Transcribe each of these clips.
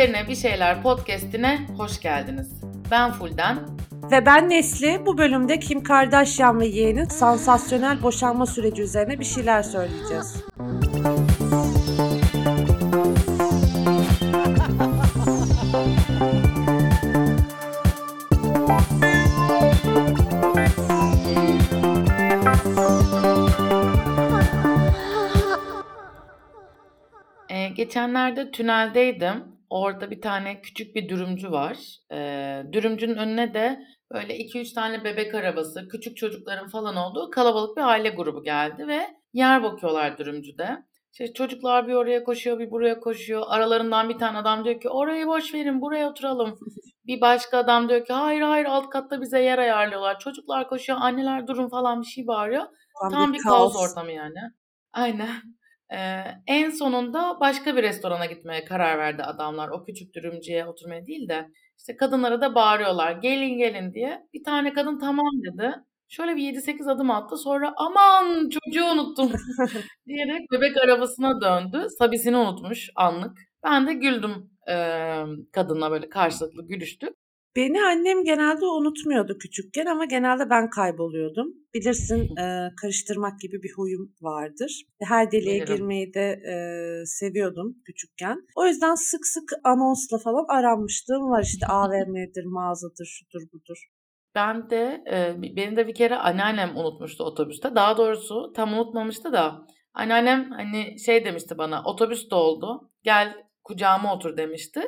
Üzerine Bir Şeyler podcastine hoş geldiniz. Ben Fulden. Ve ben Nesli. Bu bölümde Kim Kardashian ve yeğenin sansasyonel boşanma süreci üzerine bir şeyler söyleyeceğiz. Ee, geçenlerde tüneldeydim. Orada bir tane küçük bir dürümcü var. Ee, dürümcünün önüne de böyle 2-3 tane bebek arabası, küçük çocukların falan olduğu kalabalık bir aile grubu geldi ve yer bakıyorlar dürümcüde. İşte çocuklar bir oraya koşuyor, bir buraya koşuyor. Aralarından bir tane adam diyor ki orayı boş verin, buraya oturalım. Bir başka adam diyor ki hayır hayır alt katta bize yer ayarlıyorlar. Çocuklar koşuyor, anneler durun falan bir şey bağırıyor. Tam Tam bir bir kaos kaos. ortamı yani. Aynen. Ee, en sonunda başka bir restorana gitmeye karar verdi adamlar. O küçük dürümcüye oturmaya değil de. işte kadınlara da bağırıyorlar. Gelin gelin diye. Bir tane kadın tamam dedi. Şöyle bir 7-8 adım attı. Sonra aman çocuğu unuttum diyerek bebek arabasına döndü. Sabisini unutmuş anlık. Ben de güldüm ee, kadınla böyle karşılıklı gülüştük. Beni annem genelde unutmuyordu küçükken ama genelde ben kayboluyordum. Bilirsin e, karıştırmak gibi bir huyum vardır. Her deliğe Bilirim. girmeyi de e, seviyordum küçükken. O yüzden sık sık anonsla falan aranmışlığım var. İşte AVM'dir, mağazadır, şudur budur. Ben de e, benim de bir kere anneannem unutmuştu otobüste. Daha doğrusu tam unutmamıştı da anneannem hani şey demişti bana otobüs doldu gel kucağıma otur demişti.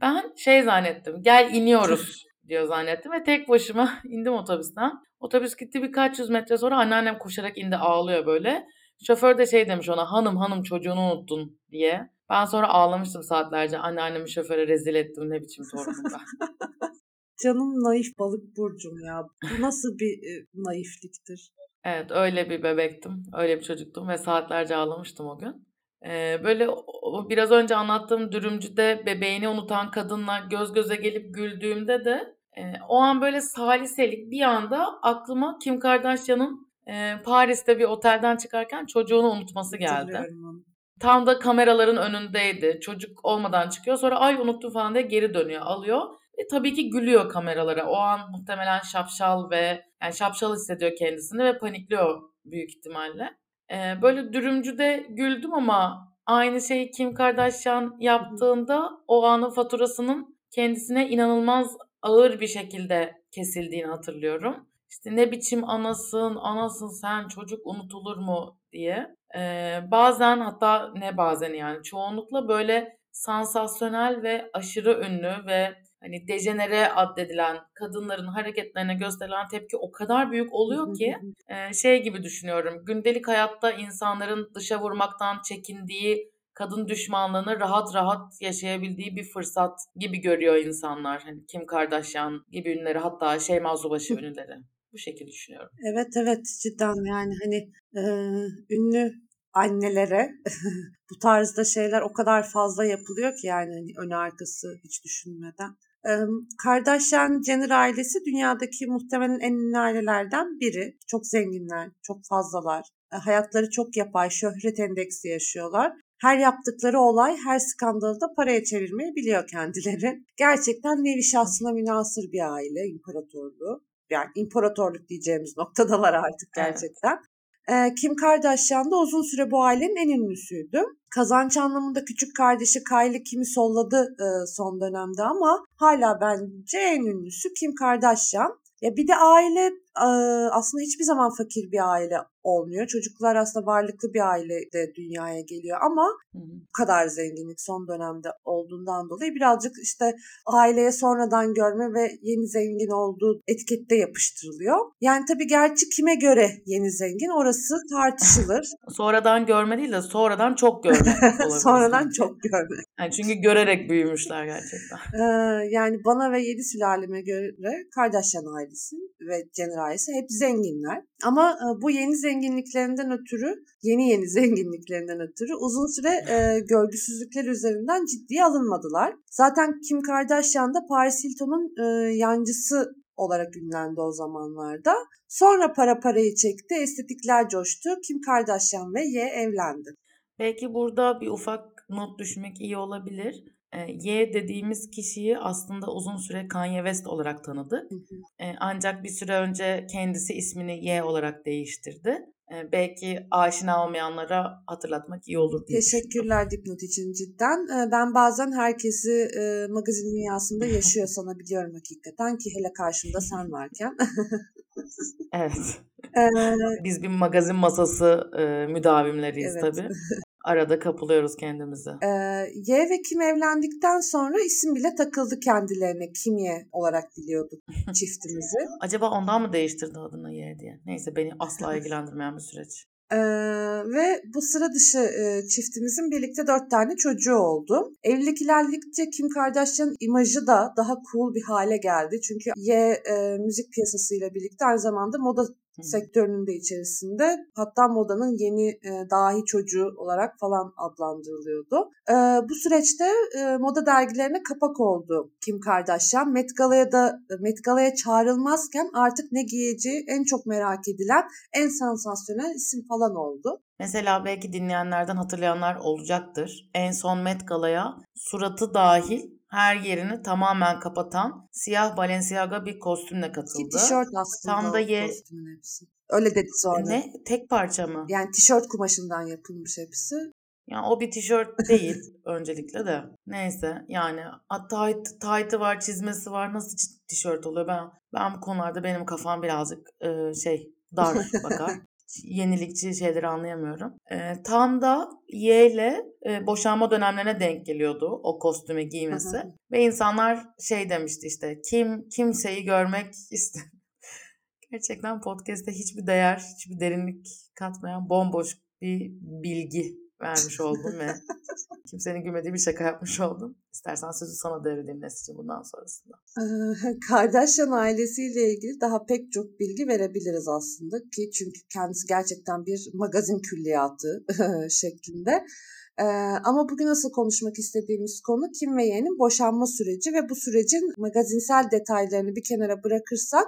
Ben şey zannettim gel iniyoruz diyor zannettim ve tek başıma indim otobüsten. Otobüs gitti birkaç yüz metre sonra anneannem koşarak indi ağlıyor böyle. Şoför de şey demiş ona hanım hanım çocuğunu unuttun diye. Ben sonra ağlamıştım saatlerce anneannemi şoföre rezil ettim ne biçim torunum ben. Canım naif balık burcum ya. Bu nasıl bir e, naifliktir? Evet öyle bir bebektim. Öyle bir çocuktum ve saatlerce ağlamıştım o gün. Ee, böyle o- biraz önce anlattığım dürümcüde bebeğini unutan kadınla göz göze gelip güldüğümde de e, o an böyle saliselik bir anda aklıma Kim Kardashian'ın e, Paris'te bir otelden çıkarken çocuğunu unutması geldi. Tam da kameraların önündeydi. Çocuk olmadan çıkıyor. Sonra ay unuttum falan diye geri dönüyor, alıyor. E, tabii ki gülüyor kameralara. O an muhtemelen şapşal ve yani şapşal hissediyor kendisini ve panikliyor büyük ihtimalle. E, böyle dürümcüde güldüm ama aynı şeyi Kim Kardashian yaptığında o anın faturasının kendisine inanılmaz ağır bir şekilde kesildiğini hatırlıyorum. İşte ne biçim anasın, anasın sen çocuk unutulur mu diye. Ee, bazen hatta ne bazen yani çoğunlukla böyle sansasyonel ve aşırı ünlü ve hani dejenere addedilen kadınların hareketlerine gösterilen tepki o kadar büyük oluyor ki e, şey gibi düşünüyorum. Gündelik hayatta insanların dışa vurmaktan çekindiği kadın düşmanlığını rahat rahat yaşayabildiği bir fırsat gibi görüyor insanlar. Hani Kim Kardashian gibi ünlüleri hatta Şeyma Subaşı ünlüleri. Bu şekilde düşünüyorum. Evet evet cidden yani hani e, ünlü annelere bu tarzda şeyler o kadar fazla yapılıyor ki yani hani ön arkası hiç düşünmeden. Kardashian Jenner ailesi dünyadaki muhtemelen en ünlü ailelerden biri. Çok zenginler, çok fazlalar. E, hayatları çok yapay, şöhret endeksi yaşıyorlar. Her yaptıkları olay, her skandalı da paraya çevirmeyi biliyor kendileri. Gerçekten nevi şahsına münasır bir aile, imparatorluğu yani imparatorluk diyeceğimiz noktadalar artık gerçekten. Kim Kardashian da uzun süre bu ailenin en ünlüsüydü. Kazanç anlamında küçük kardeşi Kylie Kim'i solladı e, son dönemde ama hala bence en ünlüsü Kim Kardashian. Ya bir de aile aslında hiçbir zaman fakir bir aile olmuyor. Çocuklar aslında varlıklı bir ailede dünyaya geliyor ama bu kadar zenginlik son dönemde olduğundan dolayı birazcık işte aileye sonradan görme ve yeni zengin olduğu etikette yapıştırılıyor. Yani tabii gerçi kime göre yeni zengin orası tartışılır. Sonradan görme değil de sonradan çok görme sonradan çok görme. Yani çünkü görerek büyümüşler gerçekten. Ee, yani bana ve yedi sülaleme göre Kardashian ailesi ve Jenner ailesi hep zenginler. Ama e, bu yeni zenginliklerinden ötürü, yeni yeni zenginliklerinden ötürü uzun süre e, görgüsüzlükler üzerinden ciddiye alınmadılar. Zaten Kim Kardashian da Paris Hilton'un e, yancısı olarak ünlendi o zamanlarda. Sonra para parayı çekti, estetikler coştu. Kim Kardashian ve Ye evlendi. Belki burada bir ufak not düşmek iyi olabilir. Eee, Ye dediğimiz kişiyi aslında uzun süre Kanye West olarak tanıdık. Hı hı. Eee, ancak bir süre önce kendisi ismini Ye olarak değiştirdi. Eee, belki aşina olmayanlara hatırlatmak iyi olur diye. Teşekkürler dipnot için cidden. Eee, ben bazen herkesi e, magazin dünyasında yaşıyor sanabiliyorum hakikaten ki hele karşımda sen varken. Evet. Biz bir magazin masası eee, müdavimleriyiz evet. tabii. Arada kapılıyoruz kendimize. Eee, Y ve Kim evlendikten sonra isim bile takıldı kendilerine. Kimye olarak biliyorduk çiftimizi. Acaba ondan mı değiştirdi adını Ye diye? Neyse beni asla ilgilendirmeyen bir süreç. Ee, ve bu sıra dışı e, çiftimizin birlikte dört tane çocuğu oldu. Evlilik ilerledikçe Kim Kardashian imajı da daha cool bir hale geldi. Çünkü Ye e, müzik piyasasıyla birlikte aynı zamanda moda Hı. sektörünün de içerisinde hatta modanın yeni e, dahi çocuğu olarak falan adlandırılıyordu. E, bu süreçte e, moda dergilerine kapak oldu Kim Kardashian. Met Gala'ya da Met Gala'ya çağrılmazken artık ne giyeceği en çok merak edilen en sansasyonel isim falan oldu. Mesela belki dinleyenlerden hatırlayanlar olacaktır. En son Met Gala'ya suratı dahil her yerini tamamen kapatan siyah Balenciaga bir kostümle Ki katıldı. tişört aslında Tam da ye kostümün hepsi. Öyle dedi sonra. ne? Tek parça mı? Yani tişört kumaşından yapılmış hepsi. Yani o bir tişört değil öncelikle de. Neyse yani tight, tight'ı var, çizmesi var. Nasıl tişört oluyor? Ben ben bu konularda benim kafam birazcık e, şey dar bakar. Yenilikçi şeyleri anlayamıyorum. E, tam da Y ile e, boşanma dönemlerine denk geliyordu o kostümü giymesi. Ve insanlar şey demişti işte kim kimseyi görmek ister. Gerçekten podcast'te hiçbir değer, hiçbir derinlik katmayan bomboş bir bilgi vermiş oldum ve kimsenin gülmediği bir şaka yapmış oldum. İstersen sözü sana devredeyim Nesli'cim bundan sonrasında. Kardashian ailesiyle ilgili daha pek çok bilgi verebiliriz aslında ki çünkü kendisi gerçekten bir magazin külliyatı şeklinde. Ama bugün asıl konuşmak istediğimiz konu Kim ve Ye'nin boşanma süreci ve bu sürecin magazinsel detaylarını bir kenara bırakırsak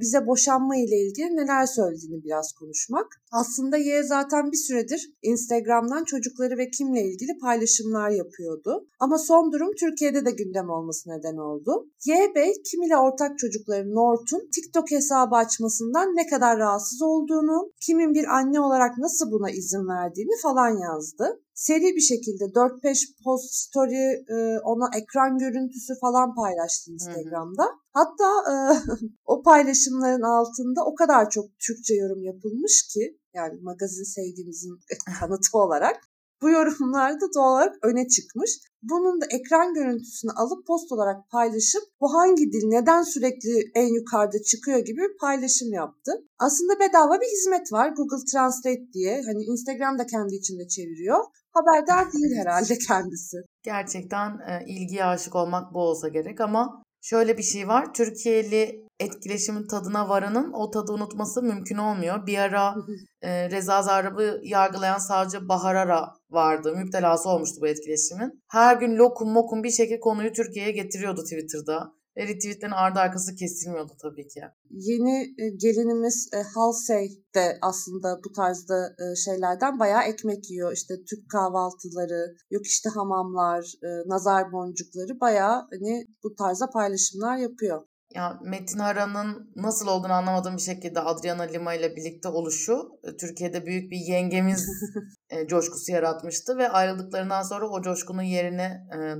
bize boşanma ile ilgili neler söylediğini biraz konuşmak. Aslında Ye zaten bir süredir Instagram'dan çocukları ve Kim'le ilgili paylaşımlar yapıyordu. Ama son durum Türkiye'de de gündem olması neden oldu. Ye Bey Kim ile ortak çocukları North'un TikTok hesabı açmasından ne kadar rahatsız olduğunu, Kim'in bir anne olarak nasıl buna izin verdiğini falan yazdı seri bir şekilde 4-5 post story e, ona ekran görüntüsü falan paylaştı Instagram'da. Hı hı. Hatta e, o paylaşımların altında o kadar çok Türkçe yorum yapılmış ki yani magazin sevgimizin kanıtı olarak bu yorumlarda doğal olarak öne çıkmış. Bunun da ekran görüntüsünü alıp post olarak paylaşıp bu hangi dil neden sürekli en yukarıda çıkıyor gibi bir paylaşım yaptı. Aslında bedava bir hizmet var Google Translate diye. Hani Instagram da kendi içinde çeviriyor. Haberdar değil herhalde kendisi. Gerçekten e, ilgiye aşık olmak bu olsa gerek ama şöyle bir şey var. Türkiye'li etkileşimin tadına varanın o tadı unutması mümkün olmuyor. Bir ara e, Reza Zarrab'ı yargılayan savcı Bahar Ara vardı. Müptelası olmuştu bu etkileşimin. Her gün lokum mokum bir şekilde konuyu Türkiye'ye getiriyordu Twitter'da. Ve retweetlerin ardı arkası kesilmiyordu tabii ki. Yeni gelinimiz Halsey de aslında bu tarzda şeylerden bayağı ekmek yiyor. İşte Türk kahvaltıları, yok işte hamamlar, nazar boncukları bayağı hani bu tarzda paylaşımlar yapıyor. Ya Metin Aran'ın nasıl olduğunu anlamadığım bir şekilde Adriana Lima ile birlikte oluşu Türkiye'de büyük bir yengemiz coşkusu yaratmıştı ve ayrıldıklarından sonra o coşkunun yerini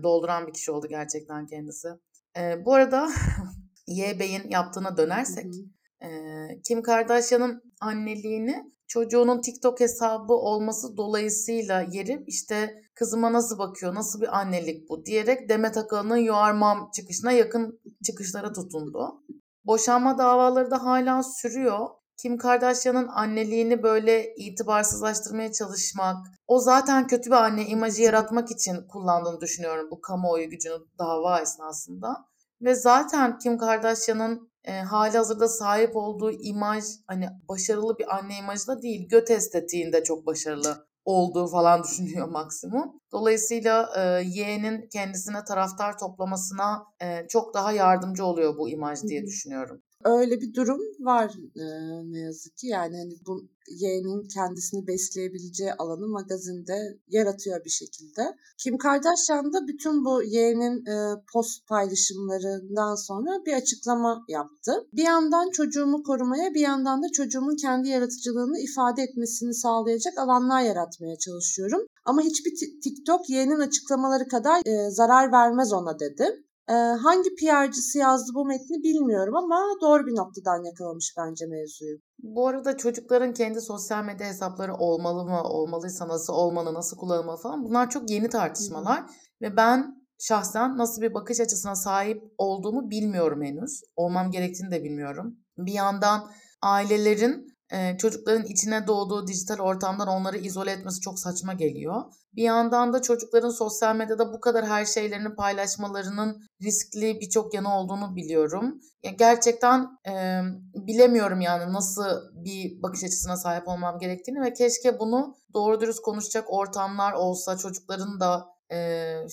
dolduran bir kişi oldu gerçekten kendisi. E, bu arada Y Bey'in yaptığına dönersek e, Kim Kardashian'ın anneliğini çocuğunun TikTok hesabı olması dolayısıyla yerip işte kızıma nasıl bakıyor, nasıl bir annelik bu diyerek Demet Akalın'ın Mom çıkışına yakın çıkışlara tutundu. Boşanma davaları da hala sürüyor. Kim Kardashian'ın anneliğini böyle itibarsızlaştırmaya çalışmak, o zaten kötü bir anne imajı yaratmak için kullandığını düşünüyorum bu kamuoyu gücünü dava esnasında. Ve zaten Kim Kardashian'ın e, hali hazırda sahip olduğu imaj hani başarılı bir anne imajı da değil, göt estetiğinde çok başarılı olduğu falan düşünüyor maksimum. Dolayısıyla e, yeğenin kendisine taraftar toplamasına e, çok daha yardımcı oluyor bu imaj diye düşünüyorum. Öyle bir durum var e, ne yazık ki. Yani hani bu yeğenin kendisini besleyebileceği alanı magazinde yaratıyor bir şekilde. Kim Kardashian da bütün bu yeğenin e, post paylaşımlarından sonra bir açıklama yaptı. Bir yandan çocuğumu korumaya bir yandan da çocuğumun kendi yaratıcılığını ifade etmesini sağlayacak alanlar yaratmaya çalışıyorum. Ama hiçbir TikTok yeğenin açıklamaları kadar e, zarar vermez ona dedi. Ee, hangi PR'cısı yazdı bu metni bilmiyorum ama doğru bir noktadan yakalamış bence mevzuyu. Bu arada çocukların kendi sosyal medya hesapları olmalı mı, olmalıysa nasıl olmalı, nasıl kullanılmalı falan bunlar çok yeni tartışmalar. Hı-hı. Ve ben şahsen nasıl bir bakış açısına sahip olduğumu bilmiyorum henüz. Olmam gerektiğini de bilmiyorum. Bir yandan ailelerin e, çocukların içine doğduğu dijital ortamdan onları izole etmesi çok saçma geliyor. Bir yandan da çocukların sosyal medyada bu kadar her şeylerini paylaşmalarının riskli birçok yanı olduğunu biliyorum. Ya gerçekten e, bilemiyorum yani nasıl bir bakış açısına sahip olmam gerektiğini ve keşke bunu doğru dürüst konuşacak ortamlar olsa çocukların da e,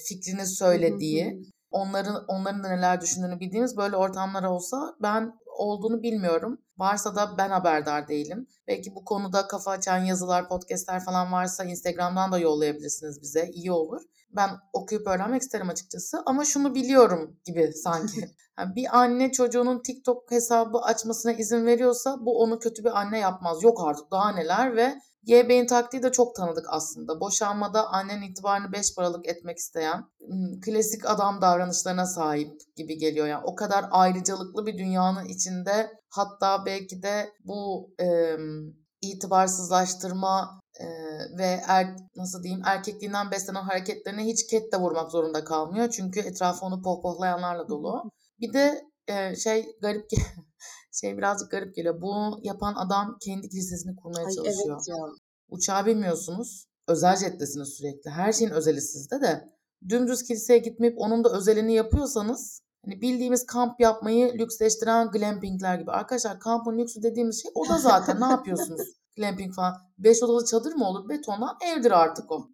fikrini söylediği, onların onların da neler düşündüğünü bildiğimiz böyle ortamlar olsa ben olduğunu bilmiyorum. Varsa da ben haberdar değilim. Belki bu konuda kafa açan yazılar, podcastler falan varsa Instagram'dan da yollayabilirsiniz bize. İyi olur. Ben okuyup öğrenmek isterim açıkçası. Ama şunu biliyorum gibi sanki. Yani bir anne çocuğunun TikTok hesabı açmasına izin veriyorsa bu onu kötü bir anne yapmaz. Yok artık daha neler ve YB'nin taktiği de çok tanıdık aslında. Boşanmada annenin itibarını beş paralık etmek isteyen, klasik adam davranışlarına sahip gibi geliyor. Yani o kadar ayrıcalıklı bir dünyanın içinde hatta belki de bu e, itibarsızlaştırma e, ve er, nasıl diyeyim erkekliğinden beslenen hareketlerine hiç ket de vurmak zorunda kalmıyor. Çünkü etrafı onu pohpohlayanlarla dolu. Bir de e, şey garip şey birazcık garip geliyor. Bunu yapan adam kendi kilisesini kurmaya Ay, çalışıyor. Evet ya. Uçağı bilmiyorsunuz. Özel jettesiniz sürekli. Her şeyin özeli sizde de. Dümdüz kiliseye gitmeyip onun da özelini yapıyorsanız hani bildiğimiz kamp yapmayı lüksleştiren glampingler gibi. Arkadaşlar kampın lüksü dediğimiz şey o da zaten. ne yapıyorsunuz? Glamping falan. Beş odalı çadır mı olur? Betondan evdir artık o.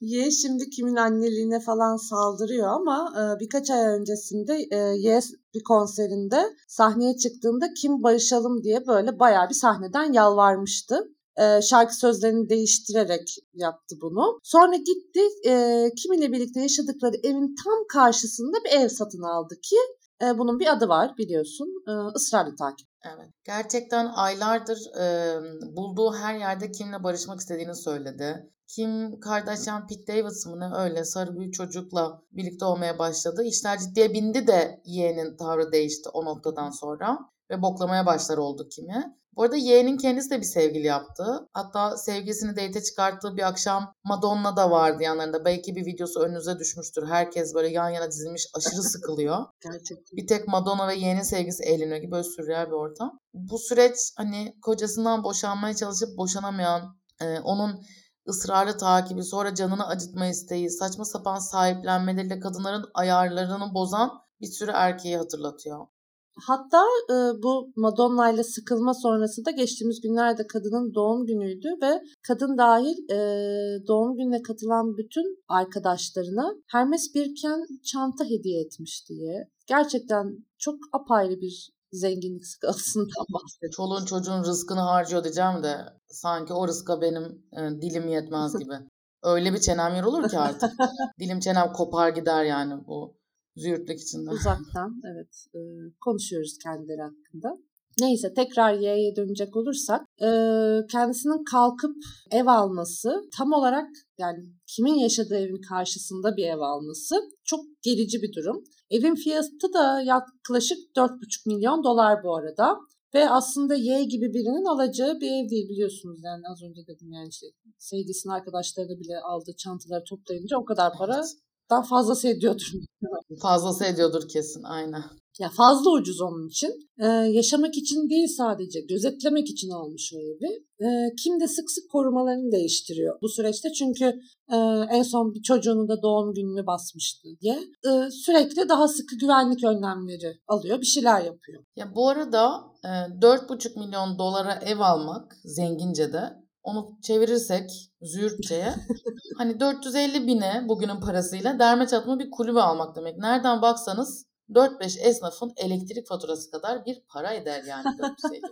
Ye şimdi kimin anneliğine falan saldırıyor ama e, birkaç ay öncesinde e, Ye bir konserinde sahneye çıktığında kim barışalım diye böyle bayağı bir sahneden yalvarmıştı. E, şarkı sözlerini değiştirerek yaptı bunu. Sonra gitti e, kiminle birlikte yaşadıkları evin tam karşısında bir ev satın aldı ki e, bunun bir adı var biliyorsun. E, ısrarlı takip. Evet. Gerçekten aylardır e, bulduğu her yerde kimle barışmak istediğini söyledi. Kim Kardashian Pete Davidson ne öyle sarı bir çocukla birlikte olmaya başladı. İşler ciddiye bindi de yeğenin tavrı değişti o noktadan sonra. Ve boklamaya başlar oldu kimi. Bu arada yeğenin kendisi de bir sevgili yaptı. Hatta sevgisini date çıkarttığı bir akşam Madonna da vardı yanlarında. Belki bir videosu önünüze düşmüştür. Herkes böyle yan yana dizilmiş aşırı sıkılıyor. Gerçekten. Bir tek Madonna ve yeğenin sevgisi eğleniyor gibi böyle sürreal bir ortam. Bu süreç hani kocasından boşanmaya çalışıp boşanamayan, e, onun ısrarlı takibi, sonra canını acıtma isteği, saçma sapan sahiplenmeleriyle kadınların ayarlarını bozan bir sürü erkeği hatırlatıyor. Hatta e, bu Madonna ile sıkılma sonrası da geçtiğimiz günlerde kadının doğum günüydü ve kadın dahil e, doğum gününe katılan bütün arkadaşlarına Hermes Birken çanta hediye etmiş diye. Gerçekten çok apayrı bir zenginlik skalasından bahsediyor. Çoluğun çocuğun rızkını harcıyor diyeceğim de sanki o rızka benim e, dilim yetmez gibi. Öyle bir çenem yer olur ki artık. dilim çenem kopar gider yani bu züğürtlük içinde. Uzaktan evet e, konuşuyoruz kendileri hakkında. Neyse tekrar Y'ye dönecek olursak e, kendisinin kalkıp ev alması tam olarak yani kimin yaşadığı evin karşısında bir ev alması çok gerici bir durum. Evin fiyatı da yaklaşık 4,5 milyon dolar bu arada. Ve aslında Y gibi birinin alacağı bir ev değil biliyorsunuz yani az önce dedim yani işte sevgisinin arkadaşlarını bile aldığı çantaları toplayınca o kadar para evet. Daha fazlası ediyordur. Fazlası ediyordur kesin aynen. Ya fazla ucuz onun için. Ee, yaşamak için değil sadece gözetlemek için almış o evi. Ee, kim de sık sık korumalarını değiştiriyor bu süreçte. Çünkü e, en son bir çocuğunun da doğum gününü basmıştı diye. Ee, sürekli daha sıkı güvenlik önlemleri alıyor. Bir şeyler yapıyor. Ya bu arada e, 4,5 milyon dolara ev almak zengince de onu çevirirsek züğürtçeye hani 450 bine bugünün parasıyla derme çatma bir kulübe almak demek. Nereden baksanız 4-5 esnafın elektrik faturası kadar bir para eder yani 450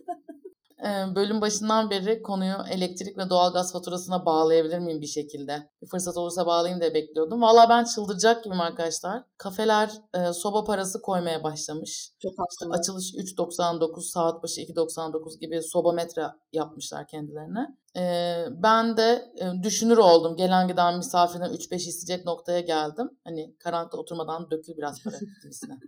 bölüm başından beri konuyu elektrik ve doğalgaz faturasına bağlayabilir miyim bir şekilde? Bir fırsat olursa bağlayayım diye bekliyordum. Valla ben çıldıracak gibiyim arkadaşlar. Kafeler e, soba parası koymaya başlamış. Çok işte açılış 3.99, saat başı 2.99 gibi soba metre yapmışlar kendilerine. E, ben de e, düşünür oldum. Gelen giden misafirden 3-5 isteyecek noktaya geldim. Hani karanlıkta oturmadan dökül biraz para gibisine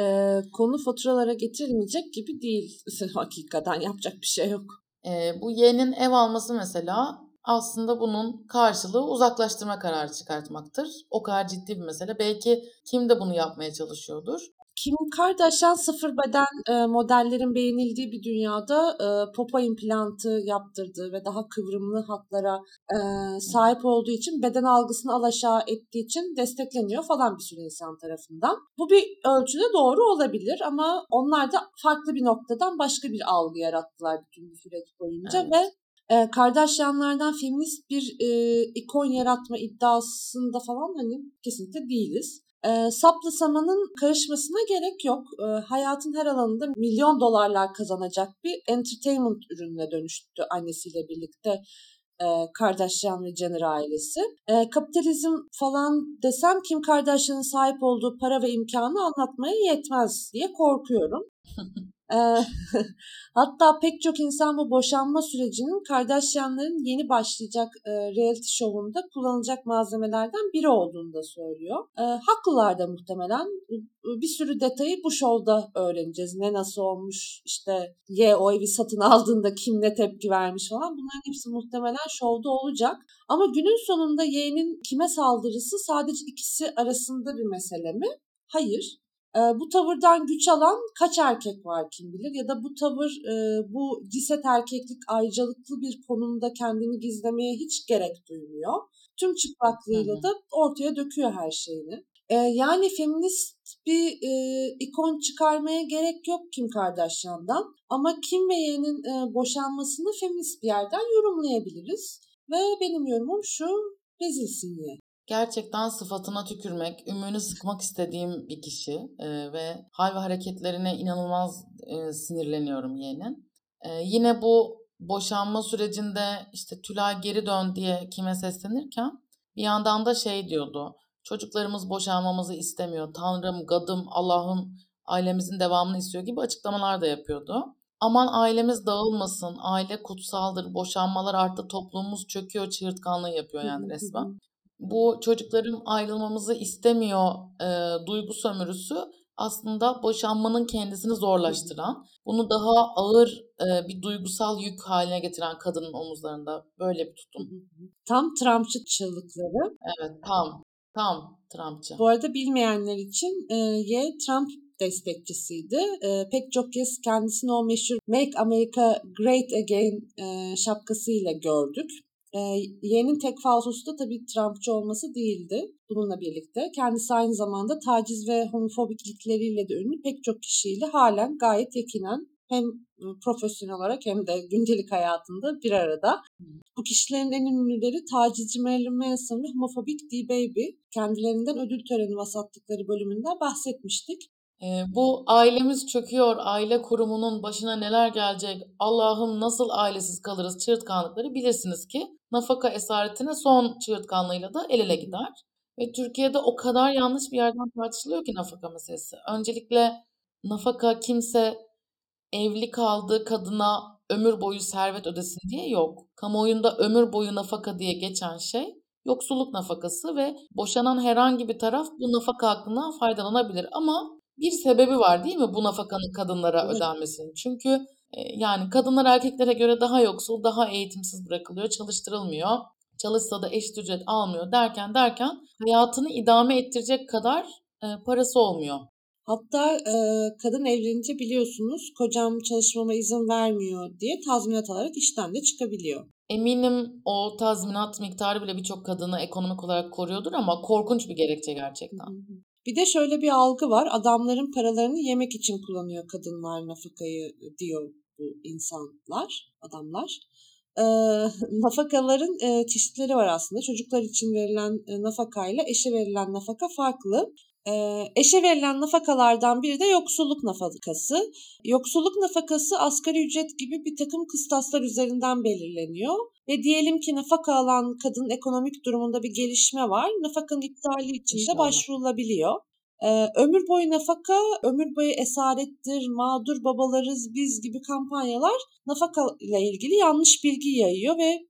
e, konu faturalara getirilmeyecek gibi değil. Hakikaten yapacak bir şey yok. E, bu yeğenin ev alması mesela aslında bunun karşılığı uzaklaştırma kararı çıkartmaktır. O kadar ciddi bir mesele. Belki kim de bunu yapmaya çalışıyordur. Kim Kardashian sıfır beden e, modellerin beğenildiği bir dünyada e, popo implantı yaptırdığı ve daha kıvrımlı hatlara e, sahip olduğu için beden algısını alaşağı ettiği için destekleniyor falan bir sürü insan tarafından. Bu bir ölçüde doğru olabilir ama onlar da farklı bir noktadan başka bir algı yarattılar bütün bu süreç boyunca evet. ve e, Kardashianlardan feminist bir e, ikon yaratma iddiasında falan hani kesinlikle değiliz. E, saplı samanın karışmasına gerek yok. E, hayatın her alanında milyon dolarlar kazanacak bir entertainment ürününe dönüştü annesiyle birlikte e, Kardashian ve Jenner ailesi. E, kapitalizm falan desem Kim Kardashian'ın sahip olduğu para ve imkanı anlatmaya yetmez diye korkuyorum. hatta pek çok insan bu boşanma sürecinin Kardashianların yeni başlayacak e, reality show'unda kullanılacak malzemelerden biri olduğunu da söylüyor. E, haklılar da muhtemelen. Bir sürü detayı bu show'da öğreneceğiz. Ne nasıl olmuş, işte ye o evi satın aldığında kim ne tepki vermiş falan. Bunların hepsi muhtemelen show'da olacak. Ama günün sonunda yeğenin kime saldırısı sadece ikisi arasında bir mesele mi? Hayır bu tavırdan güç alan kaç erkek var kim bilir ya da bu tavır bu ciset erkeklik ayrıcalıklı bir konumda kendini gizlemeye hiç gerek duymuyor. Tüm çıplaklığıyla da ortaya döküyor her şeyini. Yani feminist bir e, ikon çıkarmaya gerek yok Kim Kardashian'dan. Ama Kim ve Ye'nin e, boşanmasını feminist bir yerden yorumlayabiliriz. Ve benim yorumum şu, rezilsin Ye gerçekten sıfatına tükürmek, ümünü sıkmak istediğim bir kişi e, ve hal ve hareketlerine inanılmaz e, sinirleniyorum yeğenin. E, yine bu boşanma sürecinde işte Tülay geri dön diye kime seslenirken bir yandan da şey diyordu. Çocuklarımız boşanmamızı istemiyor. Tanrım, gadım, Allah'ım ailemizin devamını istiyor gibi açıklamalar da yapıyordu. Aman ailemiz dağılmasın, aile kutsaldır, boşanmalar arttı, toplumumuz çöküyor, çığırtkanlığı yapıyor yani resmen bu çocuklarım ayrılmamızı istemiyor e, duygu sömürüsü aslında boşanmanın kendisini zorlaştıran, bunu daha ağır e, bir duygusal yük haline getiren kadının omuzlarında böyle bir tutum. Tam Trumpçı çığlıkları. Evet tam, tam Trumpçı. Bu arada bilmeyenler için e, Y Trump destekçisiydi. E, pek çok kez kendisini o meşhur Make America Great Again e, şapkasıyla gördük. E, yeğenin tek falsosu da tabii Trumpçı olması değildi. Bununla birlikte kendisi aynı zamanda taciz ve homofobiklikleriyle de ünlü pek çok kişiyle halen gayet yakinen hem profesyonel olarak hem de gündelik hayatında bir arada. Bu kişilerin en ünlüleri tacizci Marilyn Manson ve homofobik D-Baby. Kendilerinden ödül töreni vasatlıkları bölümünden bahsetmiştik. Ee, bu ailemiz çöküyor, aile kurumunun başına neler gelecek, Allah'ım nasıl ailesiz kalırız çığırtkanlıkları bilirsiniz ki nafaka esaretine son çığırtkanlığıyla da el ele gider. Ve Türkiye'de o kadar yanlış bir yerden tartışılıyor ki nafaka meselesi. Öncelikle nafaka kimse evli kaldığı kadına ömür boyu servet ödesin diye yok. Kamuoyunda ömür boyu nafaka diye geçen şey yoksulluk nafakası ve boşanan herhangi bir taraf bu nafaka hakkından faydalanabilir. Ama bir sebebi var değil mi bu nafakanın kadınlara evet. ödenmesinin? Çünkü e, yani kadınlar erkeklere göre daha yoksul, daha eğitimsiz bırakılıyor, çalıştırılmıyor. Çalışsa da eşit ücret almıyor derken derken hayatını idame ettirecek kadar e, parası olmuyor. Hatta e, kadın evlenince biliyorsunuz kocam çalışmama izin vermiyor diye tazminat alarak işten de çıkabiliyor. Eminim o tazminat miktarı bile birçok kadını ekonomik olarak koruyordur ama korkunç bir gerekçe gerçekten. Bir de şöyle bir algı var. Adamların paralarını yemek için kullanıyor kadınlar nafakayı diyor bu insanlar, adamlar. E, nafakaların e, çeşitleri var aslında. Çocuklar için verilen e, nafakayla eşe verilen nafaka farklı. Ee, eşe verilen nafakalardan biri de yoksulluk nafakası. Yoksulluk nafakası asgari ücret gibi bir takım kıstaslar üzerinden belirleniyor. Ve diyelim ki nafaka alan kadının ekonomik durumunda bir gelişme var. Nafakanın iptali için de başvurulabiliyor. Ee, ömür boyu nafaka, ömür boyu esarettir, mağdur babalarız biz gibi kampanyalar nafaka ile ilgili yanlış bilgi yayıyor ve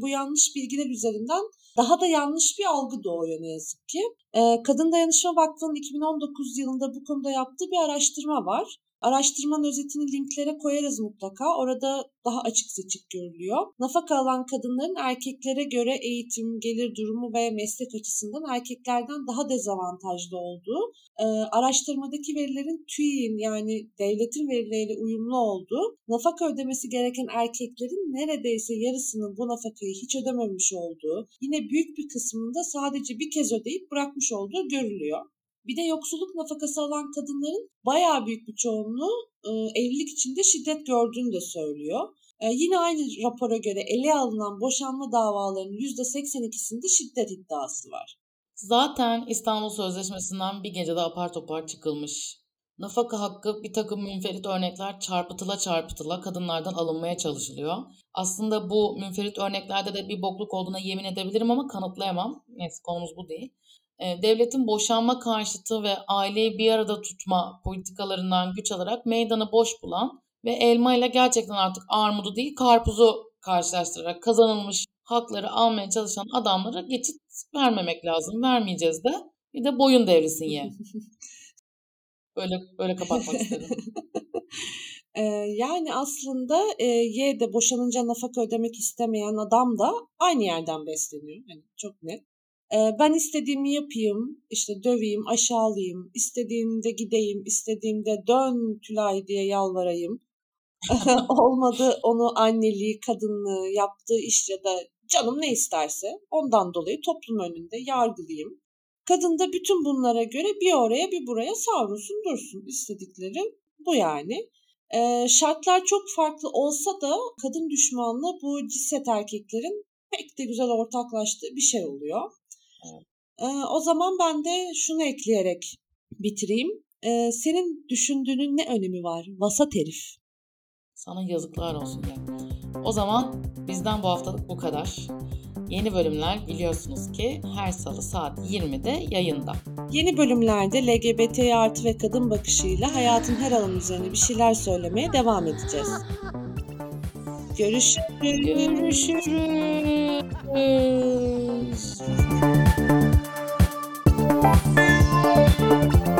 bu yanlış bilgiler üzerinden daha da yanlış bir algı doğuyor ne yazık ki. Ee, Kadın Dayanışma Vakfı'nın 2019 yılında bu konuda yaptığı bir araştırma var. Araştırmanın özetini linklere koyarız mutlaka. Orada daha açık seçik görülüyor. Nafaka alan kadınların erkeklere göre eğitim, gelir durumu ve meslek açısından erkeklerden daha dezavantajlı olduğu, e, araştırmadaki verilerin TÜİ'nin yani devletin verileriyle uyumlu olduğu, nafaka ödemesi gereken erkeklerin neredeyse yarısının bu nafakayı hiç ödememiş olduğu, yine büyük bir kısmında sadece bir kez ödeyip bırakmış olduğu görülüyor. Bir de yoksulluk nafakası alan kadınların bayağı büyük bir çoğunluğu e, evlilik içinde şiddet gördüğünü de söylüyor. E, yine aynı rapora göre ele alınan boşanma davalarının %82'sinde şiddet iddiası var. Zaten İstanbul Sözleşmesi'nden bir gecede apar topar çıkılmış. Nafaka hakkı bir takım münferit örnekler çarpıtıla çarpıtıla kadınlardan alınmaya çalışılıyor. Aslında bu münferit örneklerde de bir bokluk olduğuna yemin edebilirim ama kanıtlayamam. Neyse konumuz bu değil. E, devletin boşanma karşıtı ve aileyi bir arada tutma politikalarından güç alarak meydanı boş bulan ve elma ile gerçekten artık armudu değil karpuzu karşılaştırarak kazanılmış hakları almaya çalışan adamlara geçit vermemek lazım. Vermeyeceğiz de. Bir de boyun devrisin ye. Böyle böyle kapatmak istedim. E, yani aslında e, Y de boşanınca nafaka ödemek istemeyen adam da aynı yerden besleniyor. Yani çok net. E, ben istediğimi yapayım, işte döveyim, aşağılayayım, istediğimde gideyim, istediğimde dön Tülay diye yalvarayım. Olmadı onu anneliği, kadınlığı, yaptığı iş ya da canım ne isterse ondan dolayı toplum önünde yargılayayım. Kadın da bütün bunlara göre bir oraya bir buraya savrulsun dursun istedikleri bu yani. Ee, şartlar çok farklı olsa da kadın düşmanlığı bu ciset erkeklerin pek de güzel ortaklaştığı bir şey oluyor. O zaman ben de şunu ekleyerek bitireyim. Senin düşündüğünün ne önemi var? Vasat herif. Sana yazıklar olsun ya. O zaman bizden bu haftalık bu kadar. Yeni bölümler biliyorsunuz ki her salı saat 20'de yayında. Yeni bölümlerde LGBT artı ve kadın bakışıyla hayatın her alanı üzerine bir şeyler söylemeye devam edeceğiz. Görüşürüz. Görüşürüz. Música